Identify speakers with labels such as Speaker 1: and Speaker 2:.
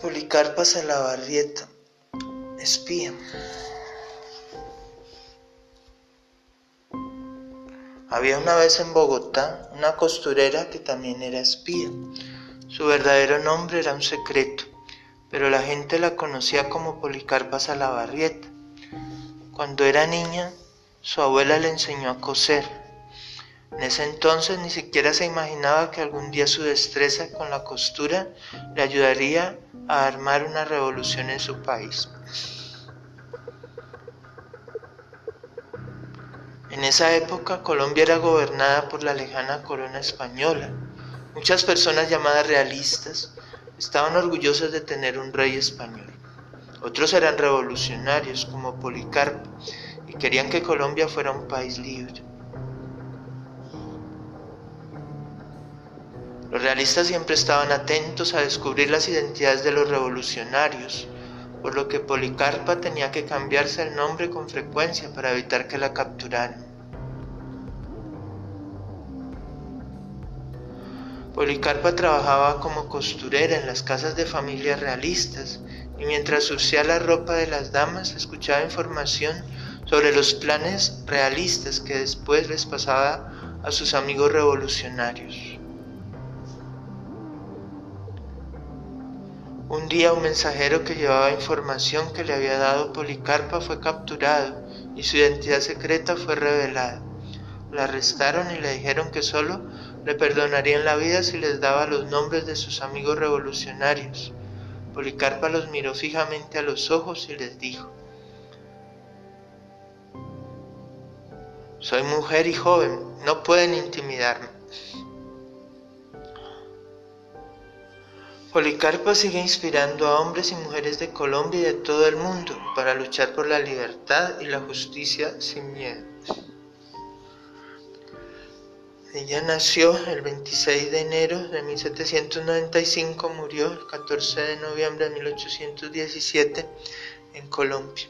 Speaker 1: Policarpa Salabarrieta, espía. Había una vez en Bogotá una costurera que también era espía. Su verdadero nombre era un secreto, pero la gente la conocía como Policarpa Salabarrieta. Cuando era niña, su abuela le enseñó a coser. En ese entonces ni siquiera se imaginaba que algún día su destreza con la costura le ayudaría a armar una revolución en su país. En esa época Colombia era gobernada por la lejana corona española. Muchas personas llamadas realistas estaban orgullosas de tener un rey español. Otros eran revolucionarios como Policarpo y querían que Colombia fuera un país libre. Los realistas siempre estaban atentos a descubrir las identidades de los revolucionarios, por lo que Policarpa tenía que cambiarse el nombre con frecuencia para evitar que la capturaran. Policarpa trabajaba como costurera en las casas de familias realistas y mientras surcía la ropa de las damas escuchaba información sobre los planes realistas que después les pasaba a sus amigos revolucionarios. Un día un mensajero que llevaba información que le había dado Policarpa fue capturado y su identidad secreta fue revelada. Lo arrestaron y le dijeron que solo le perdonarían la vida si les daba los nombres de sus amigos revolucionarios. Policarpa los miró fijamente a los ojos y les dijo, Soy mujer y joven, no pueden intimidarme. Policarpa sigue inspirando a hombres y mujeres de Colombia y de todo el mundo para luchar por la libertad y la justicia sin miedo. Ella nació el 26 de enero de 1795, murió el 14 de noviembre de 1817 en Colombia.